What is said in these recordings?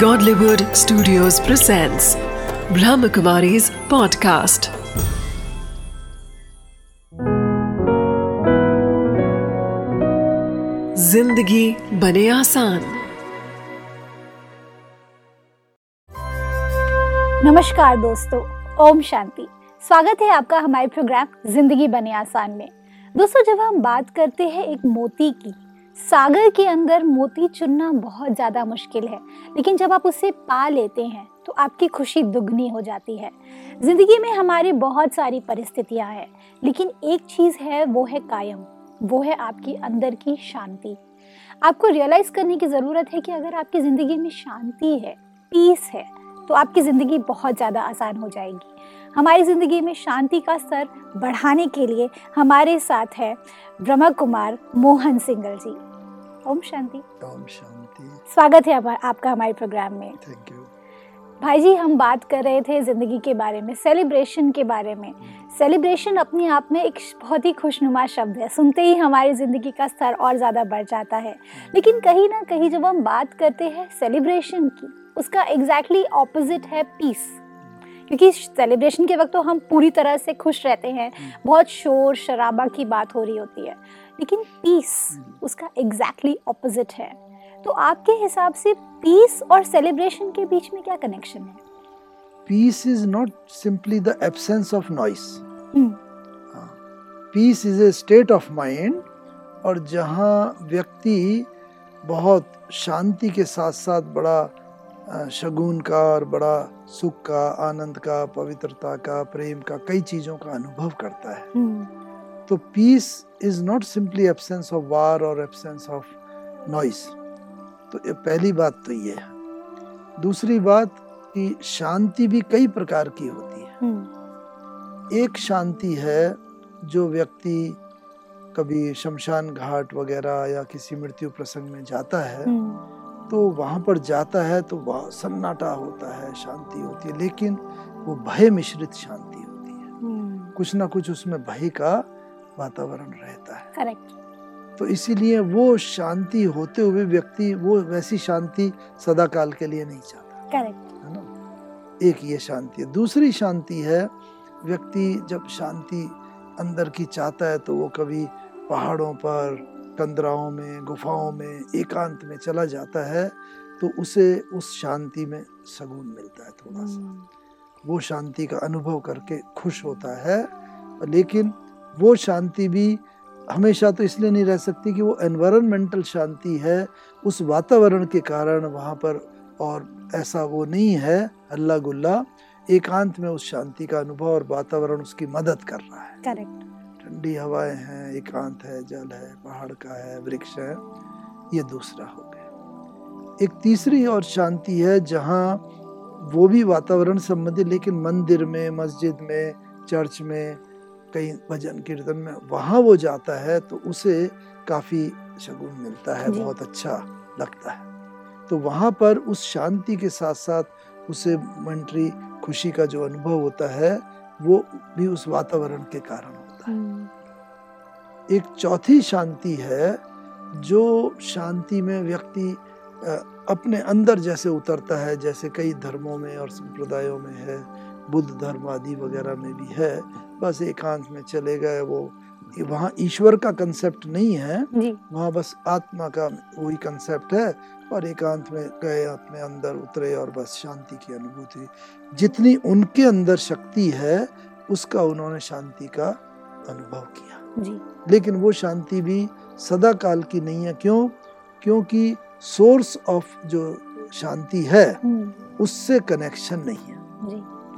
Godlywood Studios presents Brahmakumari's podcast. ज़िंदगी बने आसान। नमस्कार दोस्तों, ओम शांति। स्वागत है आपका हमारे प्रोग्राम ज़िंदगी बने आसान में। दोस्तों, जब हम बात करते हैं एक मोती की सागर के अंदर मोती चुनना बहुत ज़्यादा मुश्किल है, लेकिन जब आप उसे पा लेते हैं तो आपकी खुशी दुगनी हो जाती है। ज़िंदगी में हमारी बहुत सारी परिस्थितियाँ हैं, लेकिन एक चीज़ है, वो है कायम, वो है आपकी अंदर की शांति। आपको रियलाइज़ करने की ज़रूरत है कि अगर आपकी ज़िंदगी में शांति है पीस है तो आपकी ज़िंदगी बहुत ज़्यादा आसान हो जाएगी। हमारी ज़िंदगी में शांति का स्तर बढ़ाने के लिए हमारे साथ है ब्रह्म कुमार मोहन सिंगल जी। ओम शांति। ओम शांति। स्वागत है आपका हमारे प्रोग्राम में। थैंक यू भाई जी हम बात कर रहे थे ज़िंदगी के बारे में सेलिब्रेशन के बारे में। सेलिब्रेशन अपने आप में एक बहुत ही खुशनुमा शब्द है। सुनते ही हमारी ज़िंदगी का स्तर और ज़्यादा बढ़ जाता है। लेकिन कहीं ना कहीं जब हम बात करते हैं सेलिब्रेशन की उसका एग्जैक्टली exactly ऑपोजिट है पीस क्योंकि सेलिब्रेशन के वक्त तो हम पूरी तरह से खुश रहते हैं। बहुत शोर शराबा की बात हो रही होती है। लेकिन पीस उसका एग्जैक्टली exactly ऑपोजिट है। तो आपके हिसाब से पीस और सेलिब्रेशन के बीच में क्या कनेक्शन है? Peace is not simply the absence of noise peace is a state of mind और जहाँ व्यक्ति बहुत शांति के साथ साथ बड़ा शगुन का और बड़ा सुख का आनंद का पवित्रता का प्रेम का कई चीज़ों का अनुभव करता है। तो peace is not simply absence of war और एब्सेंस ऑफ़ नॉइस तो ये पहली बात तो ये है। दूसरी बात कि शांति भी कई प्रकार की होती है। हम्म। एक शांति है जो व्यक्ति कभी शमशान घाट वगैरह या किसी मृत्यु प्रसंग में जाता है। हम्म। तो वहाँ पर जाता है तो वह सन्नाटा होता है शांति होती है लेकिन वो भय मिश्रित शांति होती है। हम्म। कुछ ना कुछ उसमें भय का वातावरण रहता है। करेक्ट। तो इसीलिए वो शांति होते हुए व्यक्ति वो वैसी शांति सदा काल के लिए नहीं चाहता। करेक्ट। है ना? एक ये शांति है। दूसरी शांति है व्यक्ति जब शांति अंदर की चाहता है तो वो कभी पहाड़ों पर कंदराओं में गुफाओं में एकांत में चला जाता है तो उसे उस शांति में सगुन मिलता है थोड़ा सा हम्म। वो शांति का अनुभव करके खुश होता है लेकिन वो शांति भी हमेशा तो इसलिए नहीं रह सकती कि वो एनवायरमेंटल शांति है उस वातावरण के कारण वहाँ पर और ऐसा वो नहीं है अल्लाह गुल्ला एकांत में उस शांति का अनुभव और वातावरण उसकी मदद कर रहा है। करेक्ट ठंडी हवाएँ हैं एकांत है जल है पहाड़ का है वृक्ष है ये दूसरा हो गया। एक तीसरी और शांति है जहाँ वो भी वातावरण संबंधी लेकिन मंदिर में मस्जिद में चर्च में कहीं भजन कीर्तन में वहाँ वो जाता है तो उसे काफ़ी शगुन मिलता है बहुत अच्छा लगता है। तो वहाँ पर उस शांति के साथ साथ उसे मंट्री खुशी का जो अनुभव होता है वो भी उस वातावरण के कारण है। एक चौथी शांति है जो शांति में व्यक्ति अपने अंदर जैसे उतरता है जैसे कई धर्मों में और संप्रदायों में है बुद्ध धर्म आदि वगैरह में भी है बस एकांत में चले गए वो। वहाँ ईश्वर का कंसेप्ट नहीं है वहाँ बस आत्मा का वही कंसेप्ट है और एकांत में गए अपने अंदर उतरे और बस शांति की अनुभूति। जितनी उनके अंदर शक्ति है उसका उन्होंने शांति का अनुभव किया। जी। लेकिन वो शांति भी सदा काल की नहीं है। क्यों? क्योंकि सोर्स ऑफ़ जो शांति है हम्म। उससे कनेक्शन नहीं है।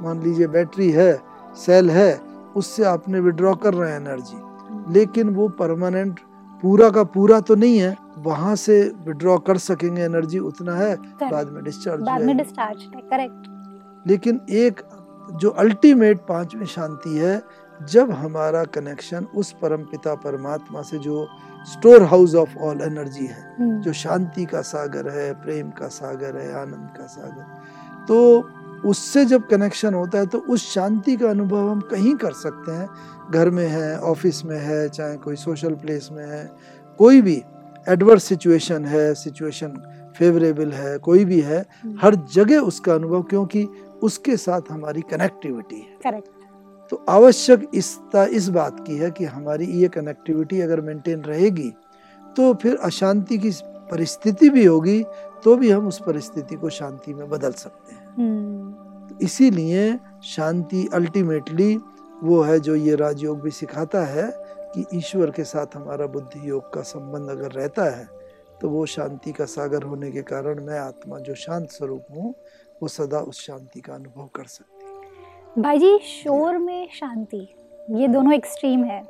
मान लीजिए बैटरी है सेल है उससे आपने विड्रॉ कर रहे हैं एनर्जी लेकिन वो परमानेंट पूरा का पूरा तो नहीं है वहाँ से विड्रॉ कर सकेंगे एनर्जी उतना है बाद में डिस्चार्ज बाद में डिस्चार्ज करेक्ट लेकिन एक जो अल्टीमेट पांचवी शांति है जब हमारा कनेक्शन उस परम पिता परमात्मा से जो store house of all energy है हम्म। जो शांति का सागर है प्रेम का सागर है आनंद का सागर तो उससे जब कनेक्शन होता है तो उस शांति का अनुभव हम कहीं कर सकते हैं घर में है ऑफ़िस में है चाहे कोई सोशल प्लेस में है कोई भी एडवर्स सिचुएशन है सिचुएशन फेवरेबल है कोई भी है हम्म। हर जगह उसका अनुभव क्योंकि उसके साथ हमारी कनेक्टिविटी है करेक्ट तो आवश्यक इस इस बात की है कि हमारी ये कनेक्टिविटी अगर मेंटेन रहेगी तो फिर अशांति की परिस्थिति भी होगी तो भी हम उस परिस्थिति को शांति में बदल सकते हैं। हम्म। इसीलिए शांति अल्टीमेटली वो है जो ये राजयोग भी सिखाता है कि ईश्वर के साथ हमारा बुद्धि योग का संबंध अगर रहता है तो वो शांति का सागर होने के कारण मैं आत्मा जो शांत स्वरूप हूँ वो सदा उस शांति का अनुभव कर सकती भाई जी शोर में शांति ये दोनों एक्सट्रीम है।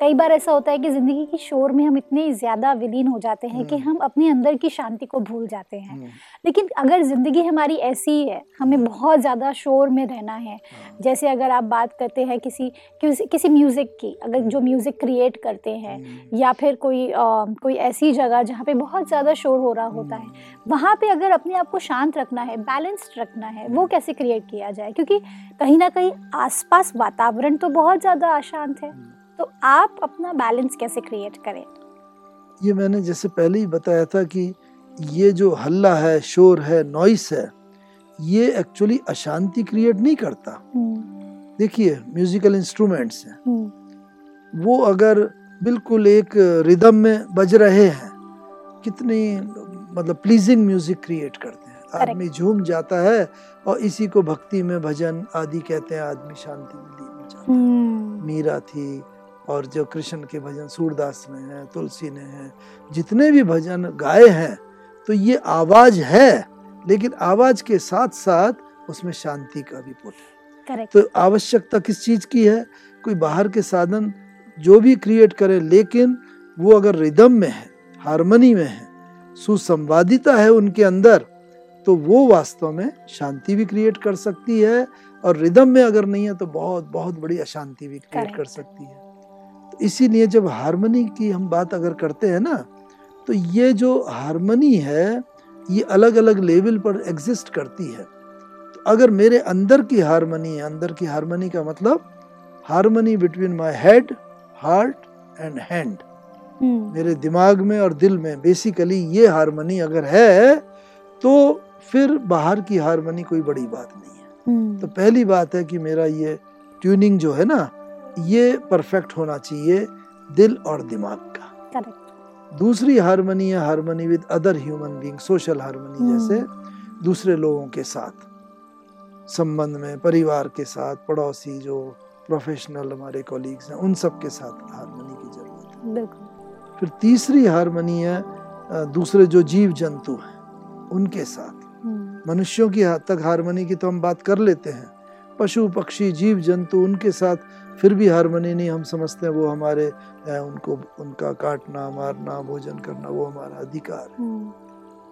कई बार ऐसा होता है कि ज़िंदगी की शोर में हम इतने ज़्यादा विलीन हो जाते हैं कि हम्म। हम अपने अंदर की शांति को भूल जाते हैं। लेकिन अगर ज़िंदगी हमारी ऐसी है हमें बहुत ज़्यादा शोर में रहना है हाँ। जैसे अगर आप बात करते हैं किसी किसी, किसी म्यूज़िक की अगर जो म्यूज़िक क्रिएट करते हैं हम्म। या फिर कोई अ, कोई ऐसी जगह जहाँ पे बहुत ज़्यादा शोर हो रहा होता है वहाँ पे अगर अपने आप को शांत रखना है बैलेंस्ड रखना है वो कैसे क्रिएट किया जाए? क्योंकि कहीं ना कहीं आसपास वातावरण तो बहुत ज़्यादा अशांत है। तो आप अपना बैलेंस कैसे क्रिएट करें? ये मैंने जैसे पहले ही बताया था कि ये जो हल्ला है शोर है नॉइस है ये एक्चुअली अशांति क्रिएट नहीं करता। हम्म, देखिए म्यूजिकल इंस्ट्रूमेंट्स हैं। हम्म, वो अगर बिल्कुल एक रिदम में बज रहे हैं कितनी मतलब प्लीजिंग म्यूज़िक क्रिएट करते हैं। आदमी झूम जाता है और इसी को भक्ति में भजन आदि कहते हैं आदमी शांति में लीन हो जाता है। हम्म, मीरा थी और जो कृष्ण के भजन सूरदास ने हैं तुलसी ने हैं जितने भी भजन गाए हैं तो ये आवाज़ है लेकिन आवाज़ के साथ साथ उसमें शांति का भी पुट है। तो आवश्यकता किस चीज़ की है? कोई बाहर के साधन जो भी क्रिएट करे लेकिन वो अगर रिदम में है हारमोनी में है सुसंवादिता है उनके अंदर तो वो वास्तव में शांति भी क्रिएट कर सकती है और रिदम में अगर नहीं है तो बहुत बहुत बड़ी अशांति भी क्रिएट कर सकती है। तो इसीलिए जब हारमोनी की हम बात अगर करते हैं ना तो ये जो हारमोनी है ये अलग अलग लेवल पर एग्जिस्ट करती है। तो अगर मेरे अंदर की हारमोनी है अंदर की हारमोनी का मतलब harmony between my head heart and hand मेरे दिमाग में और दिल में बेसिकली ये हारमोनी अगर है तो फिर बाहर की हारमोनी कोई बड़ी बात नहीं है। हम्म, तो पहली बात है कि मेरा ये ट्यूनिंग जो है ना ये परफेक्ट होना चाहिए दिल और दिमाग का। करेक्ट दूसरी हारमोनी है harmony with other human being social harmony. जैसे दूसरे लोगों के साथ संबंध में परिवार के साथ पड़ोसी जो प्रोफेशनल हमारे कॉलीग्स हैं उन सब के साथ हारमोनी की ज़रूरत है। फिर तीसरी हारमोनी है दूसरे जो जीव जंतु हैं उनके साथ। हम्म, मनुष्यों की हद तक हारमोनी की तो हम बात कर लेते हैं पशु पक्षी जीव जंतु उनके साथ फिर भी हारमोनी नहीं हम समझते हैं वो हमारे अ, उनको उनका काटना मारना भोजन करना वो हमारा अधिकार है। हम्म,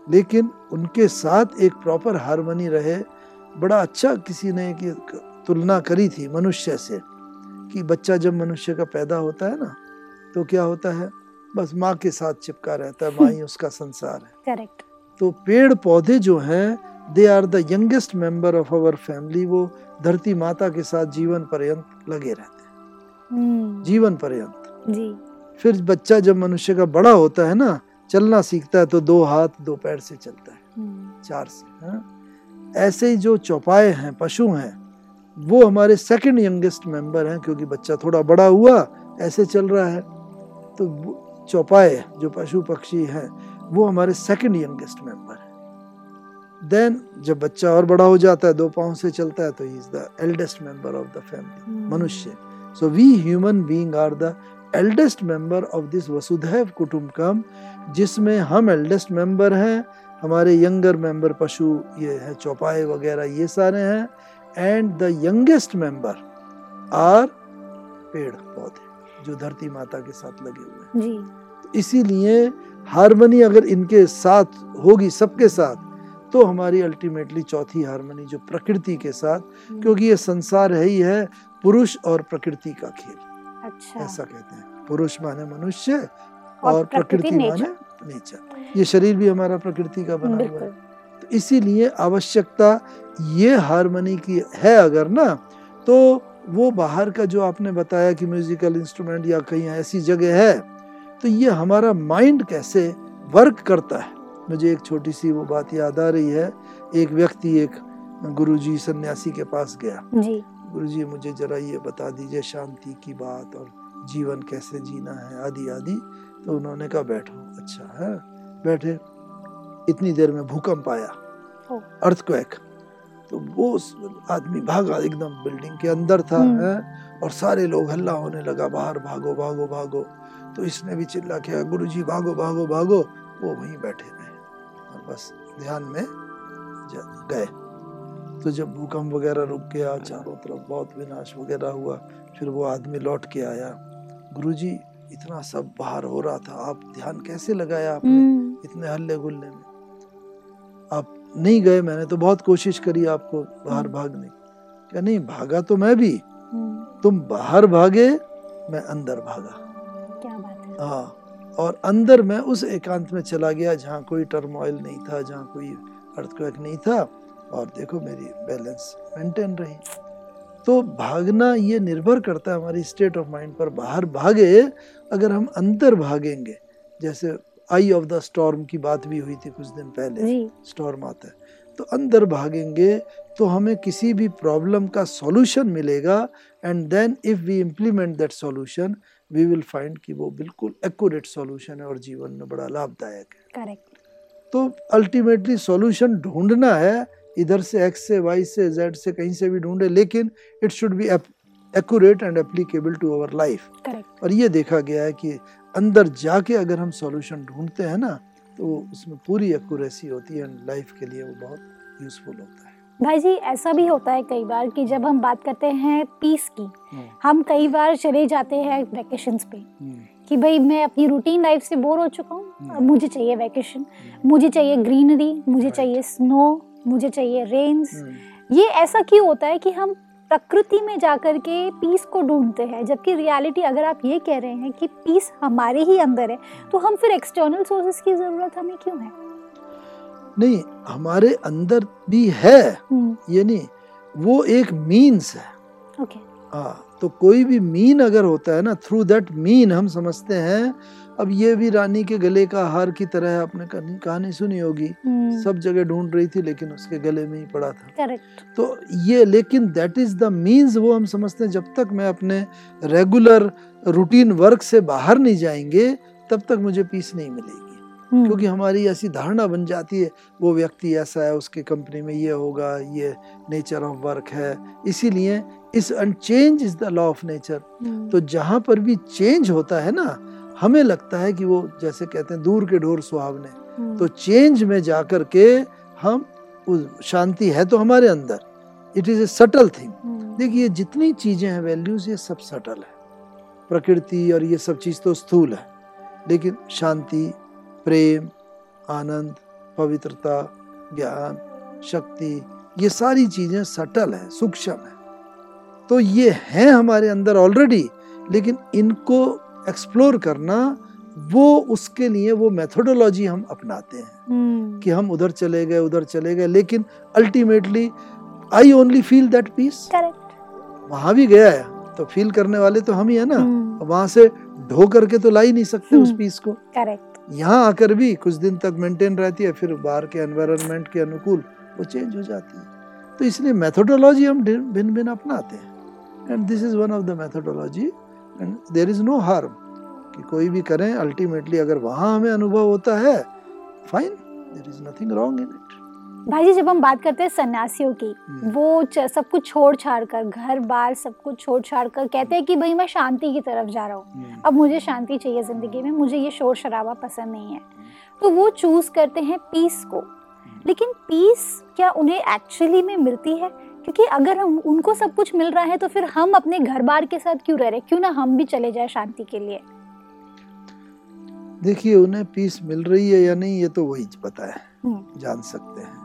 लेकिन उनके साथ एक प्रॉपर हारमोनी रहे बड़ा अच्छा किसी ने की तुलना करी थी मनुष्य से कि बच्चा जब मनुष्य का पैदा होता है ना तो क्या होता है? बस माँ के साथ चिपका रहता है माँ ही उसका संसार है। करेक्ट तो पेड़ पौधे जो हैं they are the youngest member of our family वो धरती माता के साथ जीवन पर्यंत लगे रहते हैं। हम्म, जीवन पर्यंत। जी। फिर बच्चा जब मनुष्य का बड़ा होता है ना चलना सीखता है तो दो हाथ दो पैर से चलता है। हम्म, चार से हाँ? ऐसे ही जो चौपाए हैं पशु हैं वो हमारे सेकंड यंगेस्ट मेंबर हैं क्योंकि बच्चा थोड़ा बड़ा हुआ ऐसे चल रहा है। तो चौपाए जो पशु पक्षी हैं वो हमारे सेकंड यंगेस्ट मेंबर हैं। देन जब बच्चा और बड़ा हो जाता है दो पाँव से चलता है तो he is the eldest member of the family मनुष्य। So we human being are the eldest member of this वसुधैव कुटुंबकम जिसमें हम एल्डेस्ट मेंबर हैं हमारे यंगर मेंबर पशु ये है चौपाए वगैरह ये सारे हैं and the youngest member are पेड़ पौधे जो धरती माता के साथ लगे हुए हैं। तो इसीलिए हारमोनी अगर इनके साथ होगी सबके साथ तो हमारी अल्टीमेटली चौथी हारमोनी जो प्रकृति के साथ हम्म, क्योंकि ये संसार है ही है पुरुष और प्रकृति का खेल। अच्छा। ऐसा कहते हैं। पुरुष माने मनुष्य और और प्रकृति प्रकृति माने नेचर ये शरीर भी हमारा प्रकृति का बना हुआ है। तो इसीलिए आवश्यकता ये हारमोनी की है अगर ना तो वो बाहर का जो आपने बताया कि म्यूजिकल इंस्ट्रूमेंट या कहीं ऐसी जगह है तो ये हमारा माइंड कैसे वर्क करता है? मुझे एक छोटी सी वो बात याद आ रही है। एक व्यक्ति एक गुरुजी सन्यासी के पास गया। जी। गुरुजी मुझे जरा ये बता दीजिए शांति की बात और जीवन कैसे जीना है आदि आदि। तो उन्होंने कहा बैठो। अच्छा है। बैठे। इतनी देर में भूकंप आया। अर्थक्वेक। तो वो आदमी भागा एकदम बिल्डिंग के अंदर था हम्म। है। और सारे लोग हल्ला होने लगा बाहर भागो भागो भागो। तो इसने भी चिल्ला किया गुरुजी भागो भागो भागो। वो वहीं बैठे रहे। बस ध्यान में गए। तो जब भूकंप वगैरह रुक गया चारों तरफ़ बहुत विनाश वगैरह हुआ फिर वो आदमी लौट के आया। गुरुजी इतना सब बाहर हो रहा था आप ध्यान कैसे लगाया आपने हम्म, इतने हल्ले गुल्ले में? आप नहीं गए मैंने तो बहुत कोशिश करी आपको बाहर हम्म। भागने। क्या नहीं भागा तो मैं भी। हम्म, तुम बाहर भागे मैं अंदर भागा। क्या बात है। हाँ। और अंदर मैं उस एकांत में चला गया जहाँ कोई टर्मोइल नहीं था जहाँ कोई अर्थक्वेक नहीं था। और देखो मेरी बैलेंस मेंटेन रही। तो भागना ये निर्भर करता है हमारी स्टेट ऑफ़ माइंड पर। बाहर भागे अगर हम अंदर भागेंगे जैसे आई ऑफ़ द स्टॉर्म की बात भी हुई थी कुछ दिन पहले स्टॉर्म आता है तो अंदर भागेंगे तो हमें किसी भी प्रॉब्लम का सॉल्यूशन मिलेगा। And then if we implement that solution we will find कि वो बिल्कुल एक्यूरेट सॉल्यूशन है और जीवन में बड़ा लाभदायक है। करेक्ट तो अल्टीमेटली सॉल्यूशन ढूंढना है इधर से एक्स से वाई से जेड से कहीं से भी ढूंढे लेकिन it should be accurate and applicable to our life correct और ये देखा गया है कि अंदर जाके अगर हम सॉल्यूशन ढूंढते हैं ना तो उसमें पूरी एक्यूरेसी होती है एंड लाइफ के लिए वो बहुत यूजफुल होता है। भाई जी ऐसा भी होता है कई बार कि जब हम बात करते हैं पीस की हम्म, हम कई बार चले जाते हैं वैकेशंस पे हम्म, कि भाई मैं अपनी रूटीन लाइफ से बोर हो चुका हूँ हम्म। अब मुझे चाहिए वैकेशन मुझे चाहिए ग्रीनरी मुझे चाहिए स्नो मुझे चाहिए रेन्स। ये ऐसा क्यों होता है कि हम प्रकृति में जाकर के पीस को ढूंढते हैं जबकि रियलिटी अगर आप ये कह रहे हैं कि पीस हमारे ही अंदर है तो हम फिर एक्सटर्नल सोर्सेज की ज़रूरत हमें क्यों है? नहीं हमारे अंदर भी है। हम्म, ये नहीं वो एक मीन्स है। ओके हाँ तो कोई भी मीन अगर होता है ना थ्रू दैट मीन हम समझते हैं। अब ये भी रानी के गले का हार की तरह है आपने कहानी सुनी होगी। हम्म। सब जगह ढूंढ रही थी लेकिन उसके गले में ही पड़ा था। करेक्ट तो ये लेकिन दैट इज़ द मीन्स वो हम समझते हैं जब तक मैं अपने रेगुलर रूटीन वर्क से बाहर नहीं जाएँगे तब तक मुझे पीस नहीं मिलेगी। क्योंकि हमारी ऐसी धारणा बन जाती है वो व्यक्ति ऐसा है उसके कंपनी में ये होगा ये नेचर ऑफ़ वर्क है। इसीलिए इस change is the law of nature hmm, तो जहाँ पर भी चेंज होता है ना हमें लगता है कि वो जैसे कहते हैं दूर के ढोर सुहावने हम्म, तो चेंज में जाकर के हम उस शांति है तो हमारे अंदर। It is a subtle thing hmm, देखिए जितनी चीज़ें हैं वैल्यूज़ ये सब सटल है। प्रकृति और ये सब चीज़ तो स्थूल है। लेकिन शांति प्रेम आनंद पवित्रता ज्ञान शक्ति ये सारी चीज़ें सटल है सूक्ष्म है। तो ये हैं हमारे अंदर ऑलरेडी लेकिन इनको एक्सप्लोर करना वो उसके लिए वो मेथोडोलॉजी हम अपनाते हैं। हम्म, कि हम उधर चले गए उधर चले गए लेकिन ultimately I only feel that peace correct वहाँ भी गया है तो फील करने वाले तो हम ही है ना। हम्म, वहाँ से ढो करके तो ला ही नहीं सकते उस हम्म। पीस को। करेक्ट यहाँ आकर भी कुछ दिन तक मेंटेन रहती है, फिर बाहर के एनवायरनमेंट के अनुकूल वो चेंज हो जाती है। तो इसलिए मैथोडोलॉजी हम भिन्न भिन्न अपनाते हैं। And this is one of the methodology and there is no harm कि कोई भी करें अल्टीमेटली अगर वहाँ हमें अनुभव होता है fine there is nothing wrong in it भाई जी जब हम बात करते हैं सन्यासियों की हम्म। वो सब कुछ छोड़ छाड़ कर घर बार सब कुछ छोड़ छाड़ कर कहते हैं कि भाई मैं शांति की तरफ़ जा रहा हूँ। अब मुझे शांति चाहिए ज़िंदगी में मुझे ये शोर शराबा पसंद नहीं है। तो वो चूज़ करते हैं पीस को। लेकिन पीस क्या उन्हें एक्चुअली में मिलती है? क्योंकि अगर हम उनको सब कुछ मिल रहा है तो फिर हम अपने घर बार के साथ क्यों रह रहे क्यों ना हम भी चले जाए शांति के लिए? देखिए उन्हें पीस मिल रही है या नहीं ये तो वही पता है। हम्म, जान सकते हैं।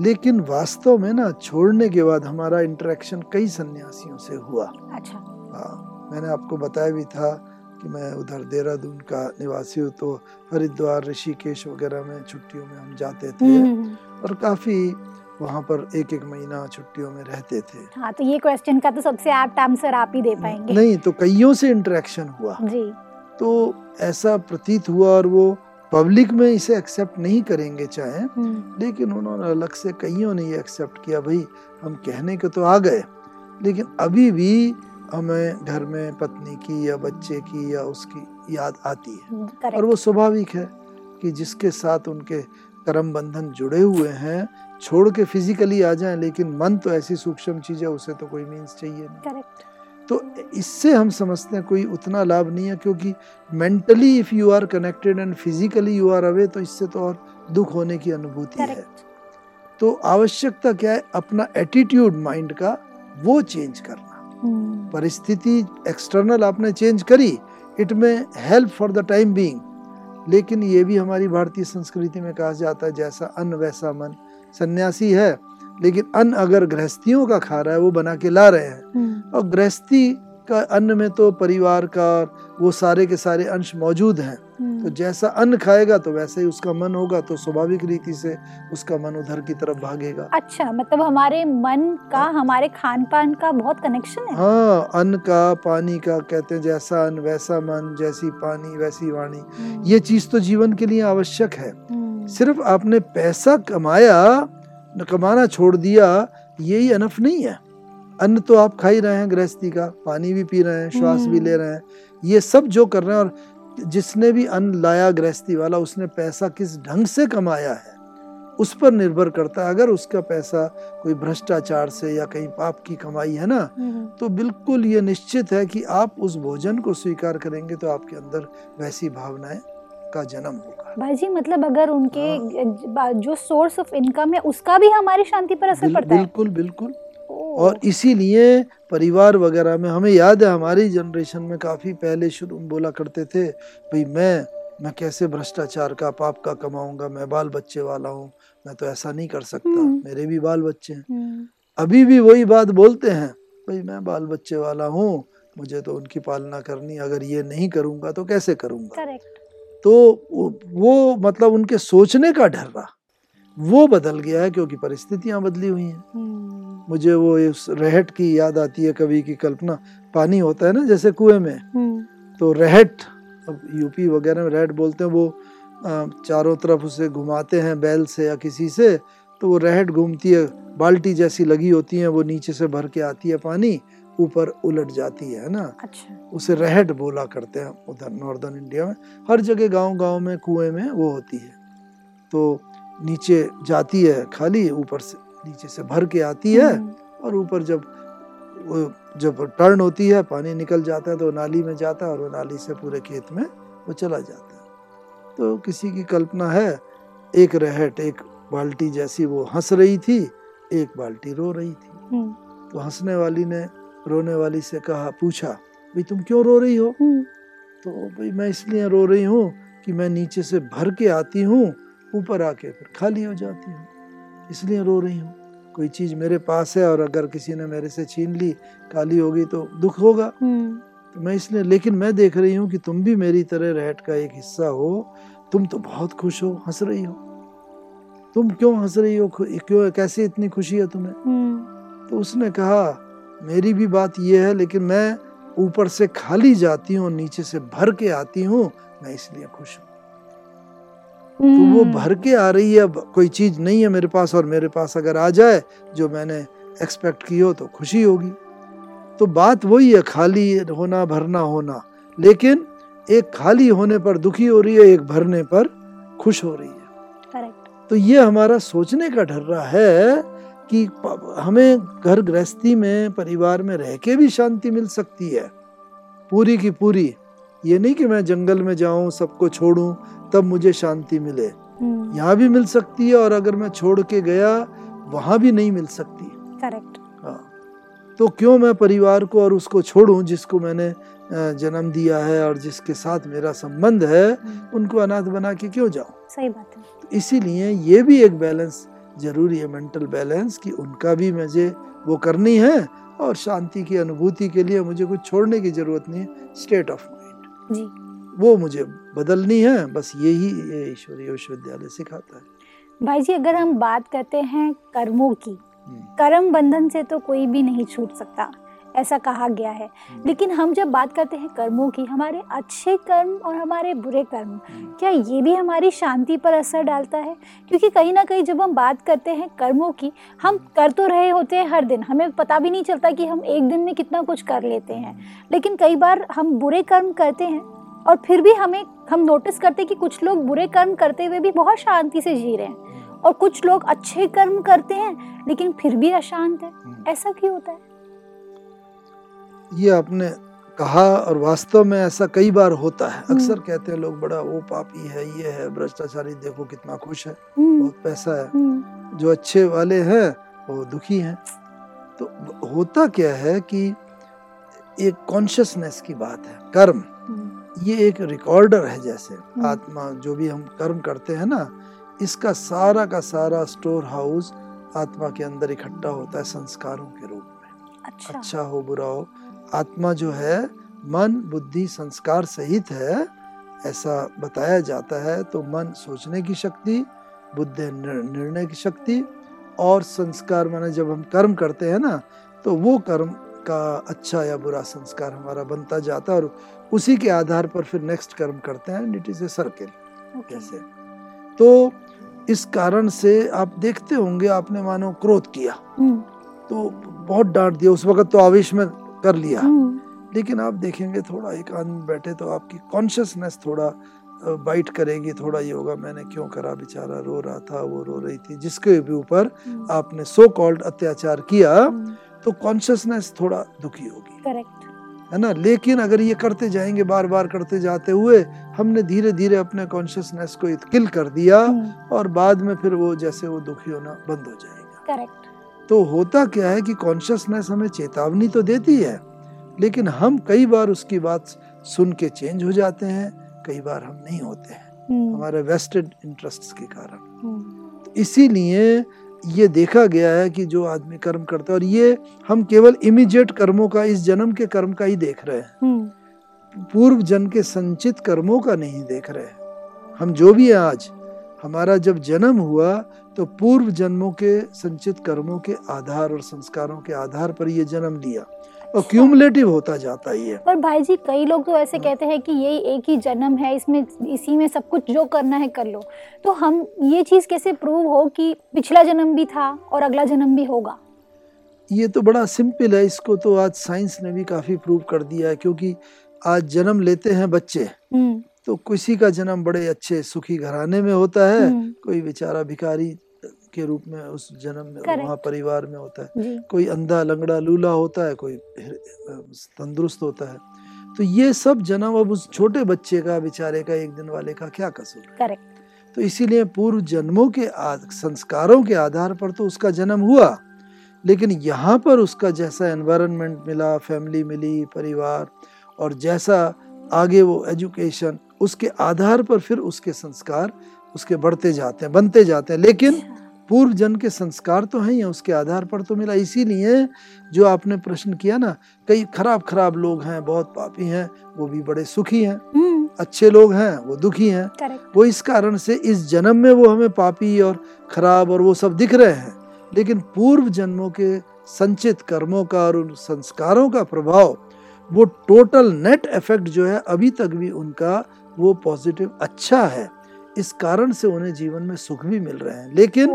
लेकिन वास्तव में ना छोड़ने के बाद हमारा इंटरेक्शन कई सन्यासियों से हुआ। अच्छा। हाँ मैंने आपको बताया भी था कि मैं उधर देहरादून का निवासी हूँ तो हरिद्वार ऋषिकेश वगैरह में छुट्टियों में हम जाते थे। हम्म, हम्म, और काफ़ी वहाँ पर एक एक महीना छुट्टियों में रहते थे। हाँ तो ये क्वेश्चन का तो सबसे एप्ट आंसर आप ही दे पाएँगे। नहीं तो कईयों से इंटरेक्शन हुआ। जी। तो ऐसा प्रतीत हुआ और वो पब्लिक में इसे एक्सेप्ट नहीं करेंगे चाहे हम्म, लेकिन उन्होंने अलग से कईयों ने ये एक्सेप्ट किया भाई हम कहने के तो आ गए लेकिन अभी भी हमें घर में पत्नी की या बच्चे की या उसकी याद आती है। और वो स्वाभाविक है कि जिसके साथ उनके कर्म बंधन जुड़े हुए हैं छोड़ के फिजिकली आ जाएँ लेकिन मन तो ऐसी सूक्ष्म चीज़ है उसे तो कोई मीन्स चाहिए नहीं। करेक्ट तो इससे हम समझते हैं कोई उतना लाभ नहीं है क्योंकि mentally if you are connected and physically you are away तो इससे तो और दुख होने की अनुभूति है। तो आवश्यकता क्या है? अपना एटीट्यूड माइंड का वो चेंज करना। हम्म, परिस्थिति एक्सटर्नल आपने चेंज करी it may help for the time being लेकिन ये भी हमारी भारतीय संस्कृति में कहा जाता है जैसा अन्न वैसा मन। सन्यासी है लेकिन अन्न अगर गृहस्थियों का खा रहा है वो बना के ला रहे हैं। हम्म, और गृहस्थी का अन्न में तो परिवार का वो सारे के सारे अंश मौजूद हैं। हम्म, तो जैसा अन्न खाएगा तो वैसे ही उसका मन होगा तो स्वाभाविक रीति से उसका मन उधर की तरफ़ भागेगा। अच्छा मतलब हमारे मन का हमारे खान पान का बहुत कनेक्शन है? हाँ अन्न का पानी का कहते हैं जैसा अन्न वैसा मन जैसी पानी वैसी वाणी। हम्म, ये चीज़ तो जीवन के लिए आवश्यक है। सिर्फ़ आपने पैसा कमाया न कमाना छोड़ दिया यही अनफ नहीं है। अन्न तो आप खा ही रहे हैं गृहस्थी का। पानी भी पी रहे हैं श्वास भी हम्म। ले रहे हैं। ये सब जो कर रहे हैं और जिसने भी अन्न लाया गृहस्थी वाला उसने पैसा किस ढंग से कमाया है? उस पर निर्भर करता है। अगर उसका पैसा कोई भ्रष्टाचार से या कहीं पाप की कमाई है ना हम्म, तो बिल्कुल ये निश्चित है कि आप उस भोजन को स्वीकार करेंगे तो आपके अंदर वैसी भावनाएँ का जन्म होगा। भाई जी मतलब अगर उनके हाँ। जो सोर्स ऑफ़ इनकम है उसका भी हमारी शांति पर असर बिल, पड़ता है। बिल्कुल बिल्कुल। और इसीलिए परिवार वगैरह में हमें याद है हमारी जनरेशन में काफ़ी पहले शुरू बोला करते थे भाई मैं मैं कैसे भ्रष्टाचार का पाप का कमाऊँगा? मैं बाल बच्चे वाला हूँ मैं तो ऐसा नहीं कर सकता। हम्म। मेरे भी बाल बच्चे हैं। हम्म, अभी भी वही बात बोलते हैं भाई मैं बाल बच्चे वाला हूँ मुझे तो उनकी पालना करनी अगर ये नहीं करूँगा तो कैसे करूँगा? करेक्ट तो वो, मतलब उनके सोचने का ढर्रा वो बदल गया है क्योंकि परिस्थितियाँ बदली हुई हैं। हम्म, मुझे वो उस रहट की याद आती है कवि की कल्पना। पानी होता है ना जैसे कुएँ में। हम्म, तो रहट अब यूपी वगैरह में रहट बोलते हैं वो चारों तरफ़ उसे घुमाते हैं बैल से या किसी से तो वो रहट घूमती है बाल्टी जैसी लगी होती है वो नीचे से भर के आती है पानी ऊपर उलट जाती है ना? अच्छा। उसे रहट बोला करते हैं उधर नॉर्दर्न इंडिया में। हर जगह गाँव गाँव में कुएँ में वो होती है। तो नीचे जाती है खाली ऊपर से नीचे से भर के आती है हम्म, और ऊपर जब जब टर्न होती है पानी निकल जाता है तो नाली में जाता है और वो नाली से पूरे खेत में वो चला जाता है। तो किसी की कल्पना है एक रहट एक बाल्टी जैसी वो हंस रही थी एक बाल्टी रो रही थी। हम्म, तो हंसने वाली ने रोने वाली से कहा पूछा भाई तुम क्यों रो रही हो? हम्म, तो भाई मैं इसलिए रो रही हूँ कि मैं नीचे से भर के आती हूँ ऊपर आके फिर खाली हो जाती हूँ। इसलिए रो रही हूँ। कोई चीज़ मेरे पास है और अगर किसी ने मेरे से छीन ली काली होगी तो दुख होगा। हम्म, तो मैं इसलिए लेकिन मैं देख रही हूँ कि तुम भी मेरी तरह रहट का एक हिस्सा हो। तुम तो बहुत खुश हो हंस रही हो। तुम क्यों हंस रही हो? क्यों कैसे इतनी खुशी है तुम्हें? हम्म, तो उसने कहा मेरी भी बात यह है लेकिन मैं ऊपर से खाली जाती हूँ नीचे से भर के आती हूँ मैं इसलिए खुश हूँ। तो वो हम्म, भर के आ रही है अब कोई चीज़ नहीं है मेरे पास और मेरे पास अगर आ जाए जो मैंने एक्सपेक्ट की हो तो खुशी होगी। तो बात वही है खाली होना भरना होना। लेकिन एक खाली होने पर दुखी हो रही है एक भरने पर खुश हो रही है। करेक्ट तो ये हमारा सोचने का ढर्रा है कि हमें घर गृहस्थी में परिवार में रह के भी शांति मिल सकती है। पूरी की पूरी ये नहीं कि मैं जंगल में जाऊँ सबको छोड़ूं तब मुझे शांति मिले। हम्म, यहाँ भी मिल सकती है और अगर मैं छोड़ के गया वहाँ भी नहीं मिल सकती। करेक्ट। हाँ। तो क्यों मैं परिवार को और उसको छोड़ूं जिसको मैंने जन्म दिया है और जिसके साथ मेरा संबंध है हम्म, उनको अनाथ बना के क्यों जाऊँ? सही बात है। तो इसीलिए ये भी एक बैलेंस ज़रूरी है मेंटल बैलेंस कि उनका भी मुझे वो करनी है और शांति की अनुभूति के लिए मुझे कुछ छोड़ने की ज़रूरत नहीं है स्टेट ऑफ़ माइंड वो मुझे बदलनी है बस यही ये ईश्वरीय विश्वविद्यालय सिखाता है। भाई जी अगर हम बात करते हैं कर्मों की हम्म, कर्म बंधन से तो कोई भी नहीं छूट सकता। ऐसा कहा गया है। लेकिन हम जब बात करते हैं कर्मों की हमारे अच्छे कर्म और हमारे बुरे कर्म क्या ये भी हमारी शांति पर असर डालता है? क्योंकि कहीं ना कहीं जब हम बात करते हैं कर्मों की हम कर तो रहे होते हैं हर दिन। हमें पता भी नहीं चलता कि हम एक दिन में कितना कुछ कर लेते हैं। लेकिन कई बार हम बुरे कर्म करते हैं और फिर भी हमें हम नोटिस करते हैं कि कुछ लोग बुरे कर्म करते हुए भी बहुत शांति से जी रहे हैं। और कुछ लोग अच्छे कर्म करते हैं लेकिन फिर भी अशांत है। ऐसा क्यों होता है? ये आपने कहा और वास्तव में ऐसा कई बार होता है। अक्सर कहते हैं लोग बड़ा वो पापी है ये है भ्रष्टाचारी देखो कितना खुश है हम्म, बहुत पैसा है। हम्म, जो अच्छे वाले हैं वो दुखी हैं। तो होता क्या है कि एक कॉन्शियसनेस की बात है कर्म। हम्म, ये एक रिकॉर्डर है जैसे हम्म। आत्मा जो भी हम कर्म करते हैं ना इसका सारा का सारा स्टोर हाउस आत्मा के अंदर इकट्ठा होता है संस्कारों के रूप में। अच्छा। अच्छा हो बुरा हो आत्मा जो है मन बुद्धि संस्कार सहित है ऐसा बताया जाता है तो मन सोचने की शक्ति बुद्धि निर्णय की शक्ति और संस्कार माने जब हम कर्म करते हैं ना तो वो कर्म का अच्छा या बुरा संस्कार हमारा बनता जाता है और उसी के आधार पर फिर नेक्स्ट कर्म करते हैं इट इज़ ए सर्किल कैसे? तो इस कारण से आप देखते होंगे आपने मानो क्रोध किया। हम्म, तो बहुत डांट दिया उस वक्त तो आवेश में कर लिया। हम्म, लेकिन आप देखेंगे थोड़ा एक आदमी बैठे तो आपकी कॉन्शियसनेस थोड़ा बाइट करेगी थोड़ा ये होगा मैंने क्यों करा बेचारा? रो रहा था वो रो रही थी। जिसके भी ऊपर हम्म, आपने सो कॉल्ड अत्याचार किया हम्म, तो कॉन्शियसनेस थोड़ा दुखी होगी। करेक्ट है ना? लेकिन अगर ये करते जाएँगे बार बार करते जाते हुए हमने धीरे धीरे अपने कॉन्शियसनेस को किल कर दिया और बाद में फिर वो जैसे वो दुखी होना बंद हो जाएगा। करेक्ट तो होता क्या है कि कॉन्शियसनेस हमें चेतावनी तो देती है लेकिन हम कई बार उसकी बात सुन के चेंज हो जाते हैं कई बार हम नहीं होते हैं हम्म, हमारे वेस्टेड इंटरेस्ट के कारण। तो इसीलिए ये देखा गया है कि जो आदमी कर्म करता है और ये हम केवल इमीडिएट कर्मों का इस जन्म के कर्म का ही देख रहे हैं। हम्म, पूर्व जन्म के संचित कर्मों का नहीं देख रहे हैं। हम जो भी हैं आज हमारा जब जन्म हुआ तो पूर्व जन्मों के संचित कर्मों के आधार और संस्कारों के आधार पर ये जन्म लिया और क्यूमुलेटिव होता जाता ही है पर भाई जी कई लोग तो ऐसे हाँ। कहते हैं कि यही एक ही जन्म है इसमें इसी में सब कुछ जो करना है कर लो। तो हम ये चीज़ कैसे प्रूव हो कि पिछला जन्म भी था और अगला जन्म भी होगा? ये तो बड़ा सिंपल है इसको तो आज साइंस ने भी काफ़ी प्रूव कर दिया है क्योंकि आज जन्म लेते हैं बच्चे। हम्म, तो किसी का जन्म बड़े अच्छे सुखी घराने में होता है हम्म, कोई बेचारा भिखारी के रूप में उस जन्म में वहाँ परिवार में होता है। कोई अंधा लंगड़ा लूला होता है कोई तंदुरुस्त होता है। तो ये सब जन्म अब उस छोटे बच्चे का बेचारे का एक दिन वाले का क्या कसूर करेक्ट तो इसीलिए पूर्व जन्मों के संस्कारों के आधार पर तो उसका जन्म हुआ। लेकिन यहाँ पर उसका जैसा एनवायरनमेंट मिला फैमिली मिली परिवार और जैसा आगे वो एजुकेशन उसके आधार पर फिर उसके संस्कार उसके बढ़ते जाते हैं बनते जाते हैं। लेकिन पूर्व जन्म के संस्कार तो हैं ही उसके आधार पर तो मिला। इसीलिए जो आपने प्रश्न किया ना कई खराब खराब लोग हैं बहुत पापी हैं वो भी बड़े सुखी हैं। हम्म। अच्छे लोग हैं वो दुखी हैं। वो इस कारण से इस जन्म में वो हमें पापी और खराब और वो सब दिख रहे हैं। लेकिन पूर्व जन्मों के संचित कर्मों का और उन संस्कारों का प्रभाव वो टोटल नेट इफ़ेक्ट जो है अभी तक भी उनका वो पॉजिटिव अच्छा है। इस कारण से उन्हें जीवन में सुख भी मिल रहे हैं। लेकिन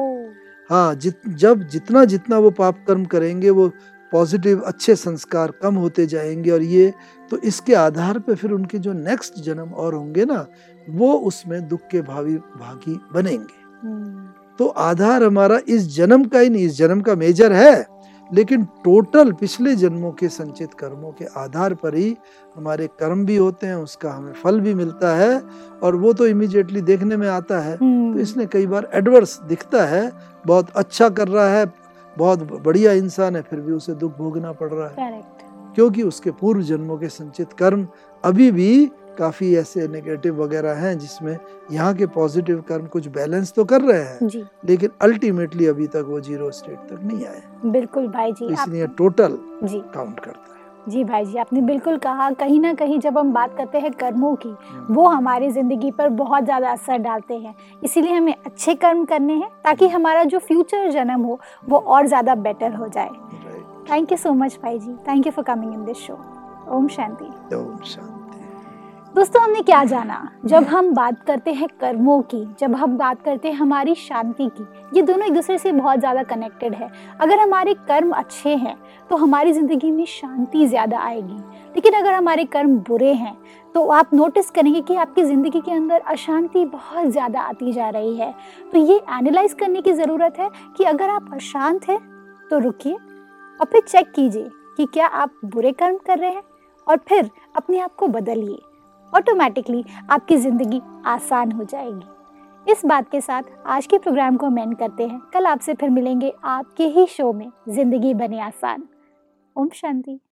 हाँ जित जब जितना जितना वो पाप कर्म करेंगे वो पॉजिटिव अच्छे संस्कार कम होते जाएँगे और ये तो इसके आधार पे फिर उनके जो नेक्स्ट जन्म और होंगे ना वो उसमें दुख के भावी भागी बनेंगे। हम्म, तो आधार हमारा इस जन्म का ही नहीं इस जन्म का मेजर है। लेकिन टोटल पिछले जन्मों के संचित कर्मों के आधार पर ही हमारे कर्म भी होते हैं उसका हमें फल भी मिलता है और वो तो इमीडिएटली देखने में आता है। तो हम्म, इसलिए कई बार एडवर्स दिखता है बहुत अच्छा कर रहा है बहुत बढ़िया इंसान है फिर भी उसे दुख भोगना पड़ रहा है। क्योंकि उसके पूर्व जन्मों के संचित कर्म अभी भी काफ़ी ऐसे नेगेटिव वगैरह हैं जिसमें यहाँ के पॉजिटिव कर्म कुछ बैलेंस तो कर रहे हैं लेकिन अल्टीमेटली अभी तक वो ज़ीरो स्टेट तक नहीं आए। बिल्कुल भाई तो जी इसलिए टोटल जी। काउंट करता है। जी भाई जी आपने बिल्कुल कहा कहीं ना कहीं जब हम बात करते हैं कर्मों की वो हमारी ज़िंदगी पर बहुत ज़्यादा असर डालते हैं। इसीलिए हमें अच्छे कर्म करने हैं ताकि हमारा जो फ्यूचर जन्म हो वो और ज़्यादा बेटर हो जाए। थैंक यू सो मच भाई जी thank you for coming in this show ओम शांति। ओम शांति। दोस्तों, हमने क्या जाना? जब हम बात करते हैं कर्मों की, जब हम बात करते हैं हमारी शांति की, ये दोनों एक दूसरे से बहुत ज़्यादा कनेक्टेड है। अगर हमारे कर्म अच्छे हैं तो हमारी ज़िंदगी में शांति ज़्यादा आएगी। लेकिन अगर हमारे कर्म बुरे हैं तो आप नोटिस करेंगे कि आपकी ज़िंदगी के अंदर अशांति बहुत ज़्यादा आती जा रही है। तो ये एनालाइज करने की ज़रूरत है कि अगर आप अशांत हैं तो रुकिए और फिर चेक कीजिए कि क्या आप बुरे कर्म कर रहे हैं और फिर अपने आप को बदलिए। ऑटोमेटिकली आपकी ज़िंदगी आसान हो जाएगी। इस बात के साथ आज के प्रोग्राम को हम एंड करते हैं। कल आपसे फिर मिलेंगे आपके ही शो में, ज़िंदगी बने आसान। ओम शांति।